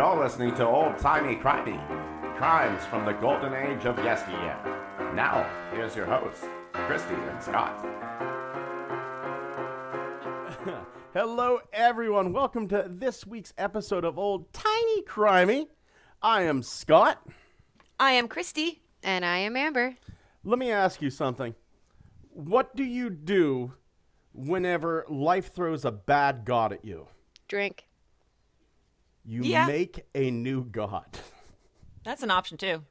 You're listening to Old Timey Crimey, crimes from the golden age of yesteryear. Now, here's your hosts, Christy and Scott. Hello, everyone. Welcome to this week's episode of Old Timey Crimey. I am Scott. I am Christy. And I am Amber. Let me ask you something. What do you do whenever life throws a bad god at you? Drink. You Yeah. make a new god. That's an option too.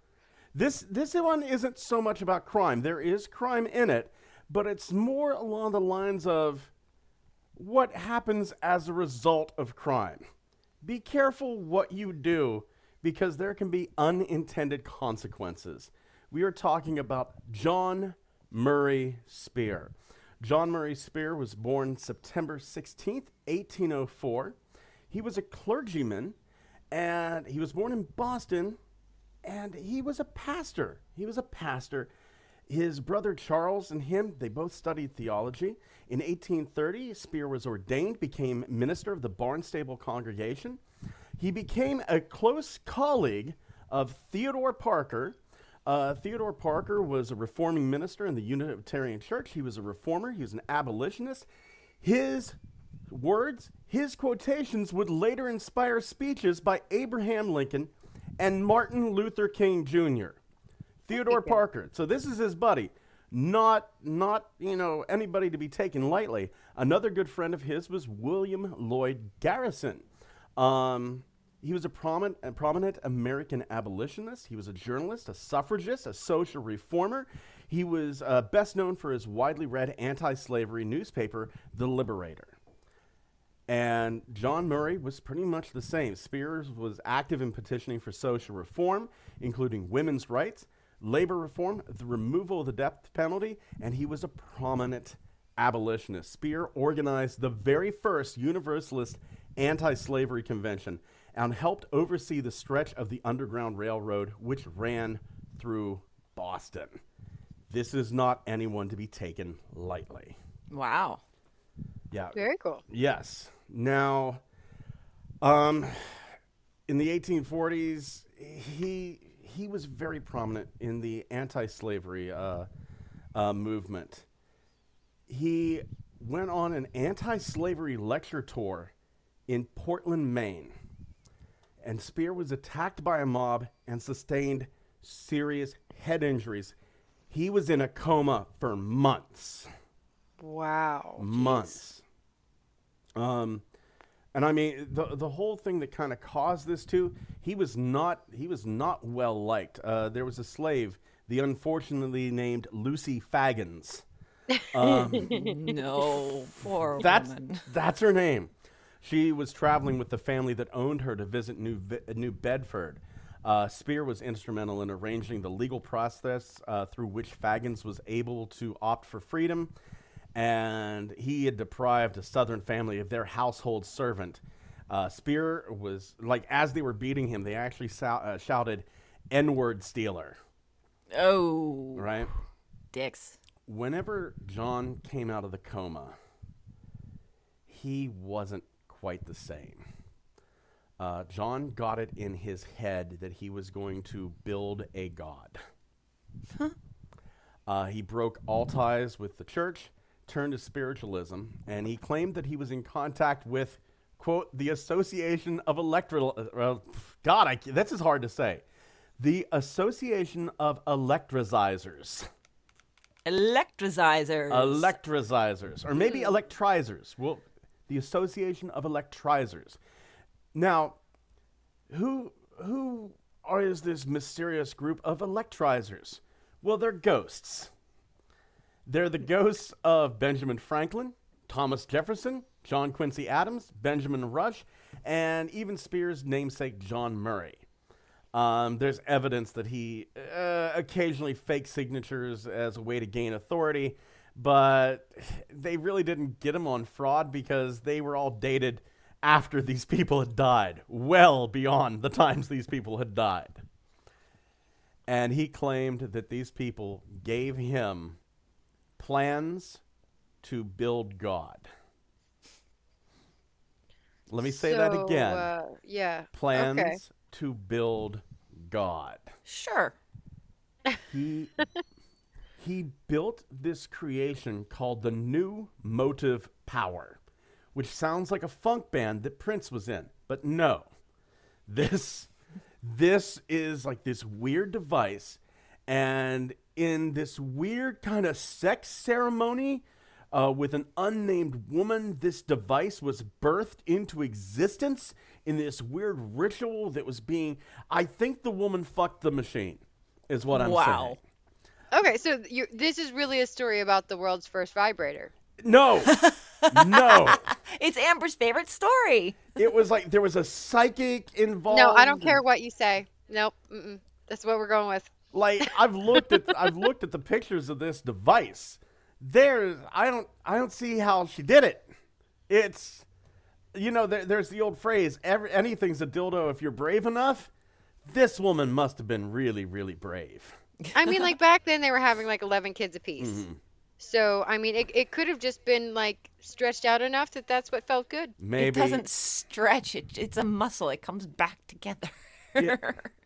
This this one isn't so much about crime. There is crime in it, but it's more along the lines of what happens as a result of crime. Be careful what you do because there can be unintended consequences. We are talking about John Murray Spear. John Murray Spear was born September 16th, 1804. He was a clergyman and he was born in Boston and he was a pastor. He was a pastor. His brother Charles and him, they both studied theology. In 1830, Spear was ordained, became minister of the Barnstable congregation. He became a close colleague of Theodore Parker. Uh, Theodore Parker was a reforming minister in the Unitarian Church. He was a reformer, he was an abolitionist. His words, his quotations would later inspire speeches by Abraham Lincoln and Martin Luther King Jr. Theodore Parker. So this is his buddy. Not not, you know, anybody to be taken lightly. Another good friend of his was William Lloyd Garrison. Um, he was a prominent, a prominent American abolitionist. He was a journalist, a suffragist, a social reformer. He was uh, best known for his widely read anti slavery newspaper, The Liberator. And John Murray was pretty much the same. Spears was active in petitioning for social reform, including women's rights, labor reform, the removal of the death penalty, and he was a prominent abolitionist. Spear organized the very first Universalist anti slavery convention and helped oversee the stretch of the Underground Railroad, which ran through Boston. This is not anyone to be taken lightly. Wow. Yeah. Very cool. Yes. Now, um, in the 1840s, he he was very prominent in the anti-slavery uh, uh, movement. He went on an anti-slavery lecture tour in Portland, Maine, and Spear was attacked by a mob and sustained serious head injuries. He was in a coma for months Wow. months. Um, and I mean the the whole thing that kind of caused this too. He was not he was not well liked. Uh, there was a slave, the unfortunately named Lucy Faggins. No, poor That's woman. that's her name. She was traveling with the family that owned her to visit New Vi- New Bedford. Uh, Spear was instrumental in arranging the legal process uh, through which Faggins was able to opt for freedom, and he had deprived a Southern family of their household servant. Uh, Spear was like, as they were beating him, they actually sou- uh, shouted, "N-word stealer!" Oh, Right? dicks. whenever John came out of the coma, he wasn't quite the same. Uh, John got it in his head that he was going to build a god. uh, he broke all ties with the church, turned to spiritualism, and he claimed that he was in contact with, quote, the Association of Electro. Uh, God, I, this is hard to say. The Association of Electrizers. Electricizers. Electrizers, or maybe electrizers. Well, the Association of Electrizers. Now, who who are is this mysterious group of electrizers? Well, they're ghosts. They're the ghosts of Benjamin Franklin, Thomas Jefferson, John Quincy Adams, Benjamin Rush, and even Spears' namesake John Murray. Um, there's evidence that he uh, occasionally faked signatures as a way to gain authority, but they really didn't get him on fraud because they were all dated after these people had died, well beyond the times these people had died. And he claimed that these people gave him plans to build God. Let me say that again. Uh, yeah. Plans Okay. to build God. Sure. He he built this creation called the New Motive Power, which sounds like a funk band that Prince was in, but no. This this is like this weird device and in this weird kind of sex ceremony uh, with an unnamed woman, this device was birthed into existence in this weird ritual that was being. I think the woman fucked the machine, is what I'm Wow. saying. Okay, so you, this is really a story about the world's first vibrator. No, no. It's Amber's favorite story. It was like there was a psychic involved. No, I don't care what you say. Nope. Mm-mm. That's what we're going with. Like I've looked at I've looked at the pictures of this device. There's I don't I don't see how she did it. It's you know there, there's the old phrase every, anything's a dildo if you're brave enough. This woman must have been really really brave. I mean, like back then they were having like 11 kids apiece. Mm-hmm. So, I mean, it, it could have just been like stretched out enough that that's what felt good. Maybe It doesn't stretch. It, it's a muscle. It comes back together. Yeah.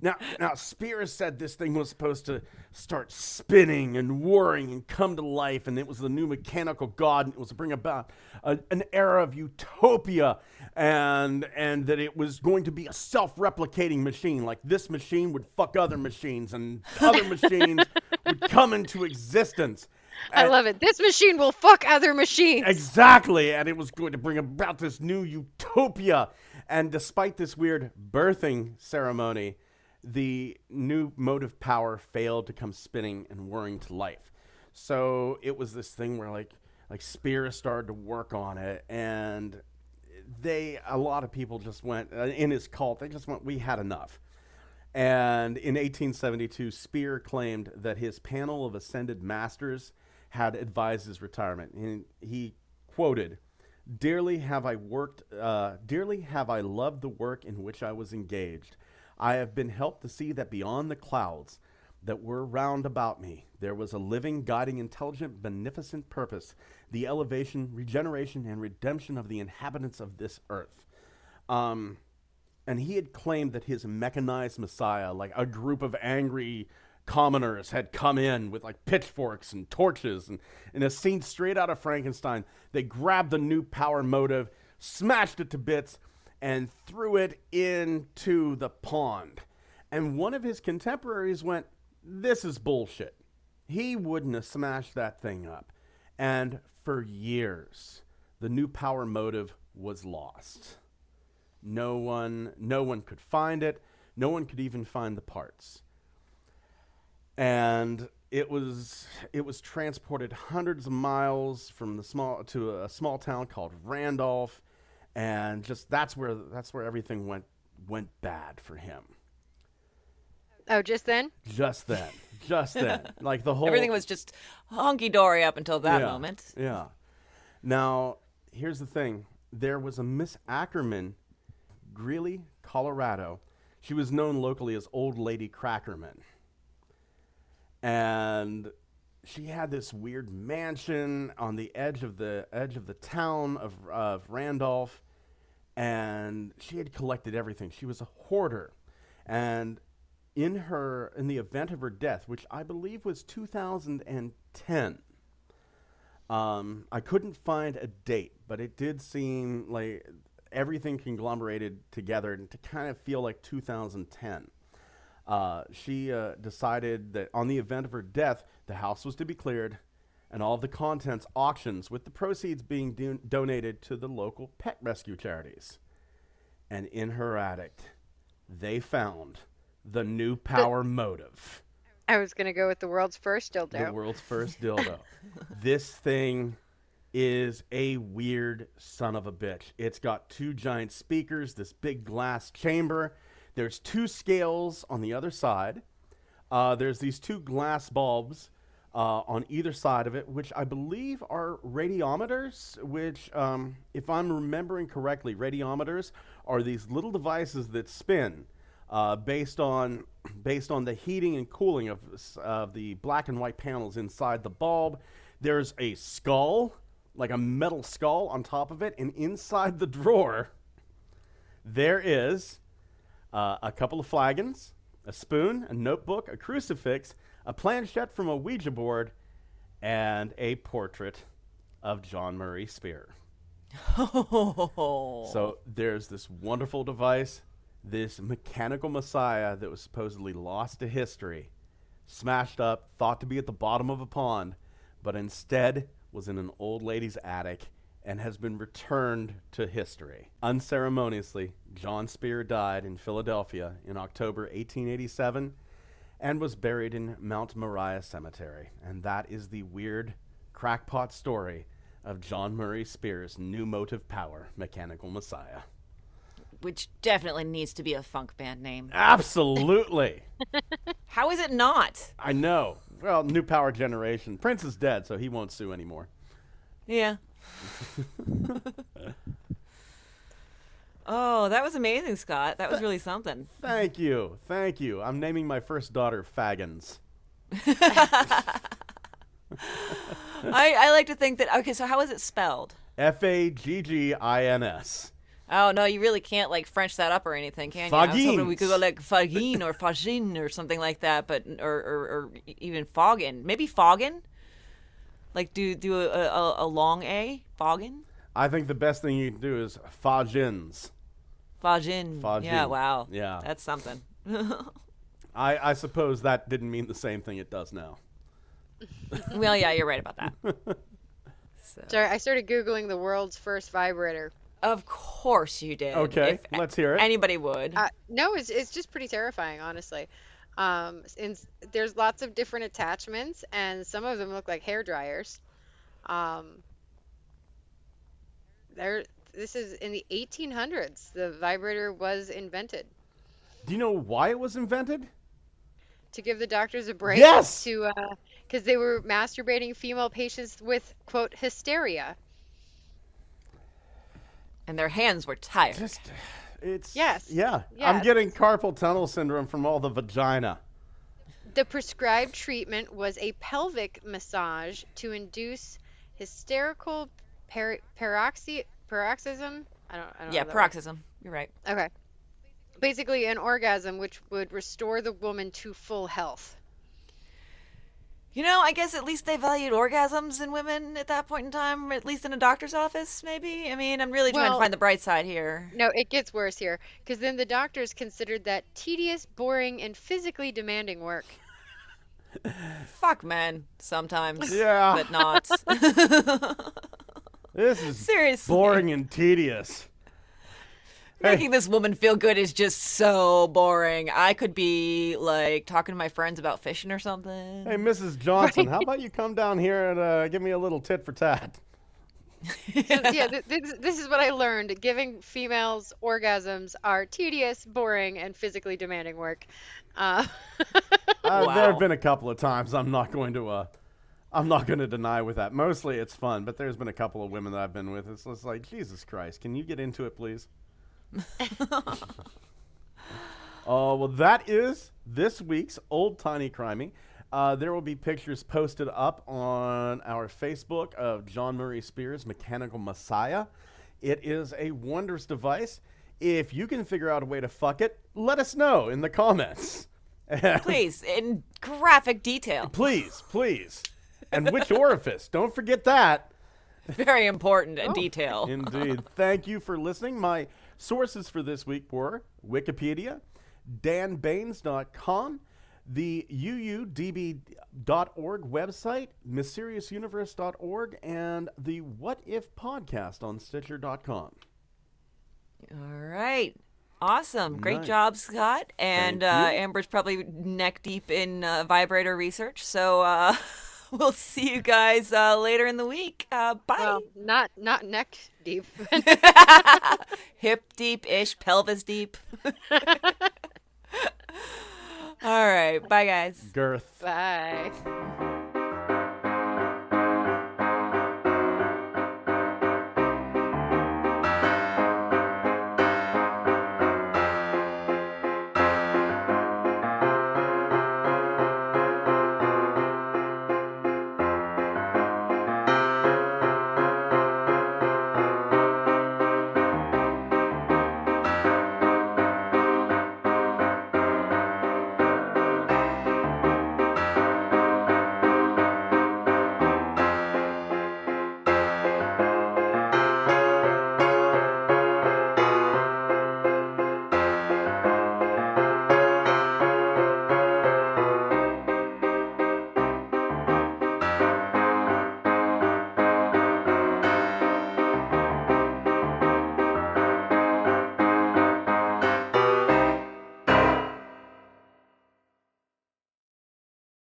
Now, now Spears said this thing was supposed to start spinning and whirring and come to life, and it was the new mechanical god, and it was to bring about a, an era of utopia, and and that it was going to be a self-replicating machine. Like this machine would fuck other machines, and other machines would come into existence. I And- love it. This machine will fuck other machines. Exactly, and it was going to bring about this new utopia. And despite this weird birthing ceremony, the new motive power failed to come spinning and whirring to life. So it was this thing where like like Spears started to work on it, and they a lot of people just went uh, in his cult. They just went, we had enough. And in 1872, Spear claimed that his panel of ascended masters had advised his retirement. And he quoted, "Dearly have I worked. Uh, dearly have I loved the work in which I was engaged. I have been helped to see that beyond the clouds that were round about me, there was a living, guiding, intelligent, beneficent purpose: the elevation, regeneration, and redemption of the inhabitants of this earth." Um, and he had claimed that his mechanized messiah, like a group of angry commoners, had come in with like pitchforks and torches, and in a scene straight out of Frankenstein, they grabbed the new power motive, smashed it to bits, and threw it into the pond. And one of his contemporaries went, "This is bullshit." He wouldn't have smashed that thing up, and for years, the new power motive was lost. No one, no one could find it. No one could even find the parts. And it was it was transported hundreds of miles from the small to a small town called Randolph, and just that's where that's where everything went went bad for him. Oh, just then? Just then, just then, like the whole Everything was just honky dory up until that Yeah, moment. Yeah. Now, here's the thing. There was a Miss Ackerman, Greeley, Colorado. She was known locally as Old Lady Crackerman. And she had this weird mansion on the edge of the edge of the town of, of Randolph and she had collected everything. She was a hoarder. And in her in the event of her death, which I believe was 2010, um, I couldn't find a date, but it did seem like everything conglomerated together and to kind of feel like 2010. Uh, she uh, decided that on the event of her death, the house was to be cleared and all of the contents auctions, with the proceeds being do- donated to the local pet rescue charities. And in her attic, they found the new power motive I was going to go with the world's first dildo. the world's first dildo. this thing is a weird son of a bitch. It's got two giant speakers, this big glass chamber. There's two scales on the other side. Uh, there's these two glass bulbs uh, on either side of it, which I believe are radiometers. Which, um, if I'm remembering correctly, radiometers are these little devices that spin uh, based on based on the heating and cooling of of the black and white panels inside the bulb. There's a skull like a metal skull on top of it, and inside the drawer, there is uh, a couple of flagons, a spoon, a notebook, a crucifix, a planchette from a Ouija board, and a portrait of John Murray Spear. Oh. So there's this wonderful device, this mechanical messiah that was supposedly lost to history, smashed up, thought to be at the bottom of a pond, but instead was in an old lady's attic and has been returned to history. Unceremoniously, John Spear died in Philadelphia in October 1887 and was buried in Mount Moriah Cemetery. And that is the weird crackpot story of John Murray Spear's new motive power, Mechanical Messiah. Which definitely needs to be a funk band name. Absolutely. How is it not? I know. Well, new power generation. Prince is dead, so he won't sue anymore. Yeah. oh, that was amazing, Scott. That was really something. Thank you. Thank you. I'm naming my first daughter Fagins. I, I like to think that. Okay, so how is it spelled? F A G G I N S. Oh no, you really can't like French that up or anything, can you? I was hoping we could go like Fagin or Fagin or something like that, but or or, or even Foggin, maybe Foggin. Like do do a, a, a long A, Foggin, I think the best thing you can do is Fagins. Fagin. Yeah, wow. Yeah. that's something. I, I suppose that didn't mean the same thing it does now. well, yeah, you're right about that. So- Sorry, I started googling the world's first vibrator. Of course you did. Okay, If let's hear it. Anybody would. Uh, no, it's it's just pretty terrifying, honestly. Um, and there's lots of different attachments, and some of them look like hair dryers. Um, there, this is in the 1800s. The vibrator was invented Do you know why it was invented? to give the doctors a break. Yes! To uh, because they were masturbating female patients with quote hysteria. and their hands were tired. Just, it's. Yes. Yeah. I'm getting carpal tunnel syndrome from all the vagina. The prescribed treatment was a pelvic massage to induce hysterical per- paroxy- paroxysm. I don't. I don't yeah, know that word. paroxysm. You're right. Okay. Basically, an orgasm which would restore the woman to full health. You know, I guess at least they valued orgasms in women at that point in time, at least in a doctor's office, maybe. I mean, I'm really trying to find the bright side here. No, it gets worse here because then the doctors considered that tedious, boring, and physically demanding work. Fuck men sometimes. Yeah. But not. This is Seriously. boring and tedious. Making this woman feel good is just so boring. I could be like talking to my friends about fishing or something. Hey, Mrs. Johnson, how about you come down here and uh, give me a little tit for tat? So, yeah, th- this, this is what I learned. Giving females orgasms are tedious, boring, and physically demanding work. Uh, Uh, There have been a couple of times. I'm not going to. Uh, I'm not going to deny with that. Mostly it's fun, but there's been a couple of women that I've been with. It's just like Jesus Christ. Can you get into it, please? Oh well, that is this week's old timey crimey. Uh, there will be pictures posted up on our Facebook of John Murray Spears' Mechanical Messiah. It is a wondrous device. If you can figure out a way to fuck it, let us know in the comments. Please, in graphic detail. please, please. And which orifice? Don't forget that. Very important in detail. Indeed. Thank you for listening. My sources for this week were Wikipedia, danbaines.com, the uudb.org website, mysteriousuniverse.org, and the What If podcast on Stitcher.com. All right. Awesome. Great Nice. job, Scott. And uh, Amber's probably neck deep in uh, vibrator research. So uh, we'll see you guys uh, later in the week. Uh, bye. well, not not neck deep. Hip deep ish, pelvis deep. All right. Bye, guys. Girth. Bye.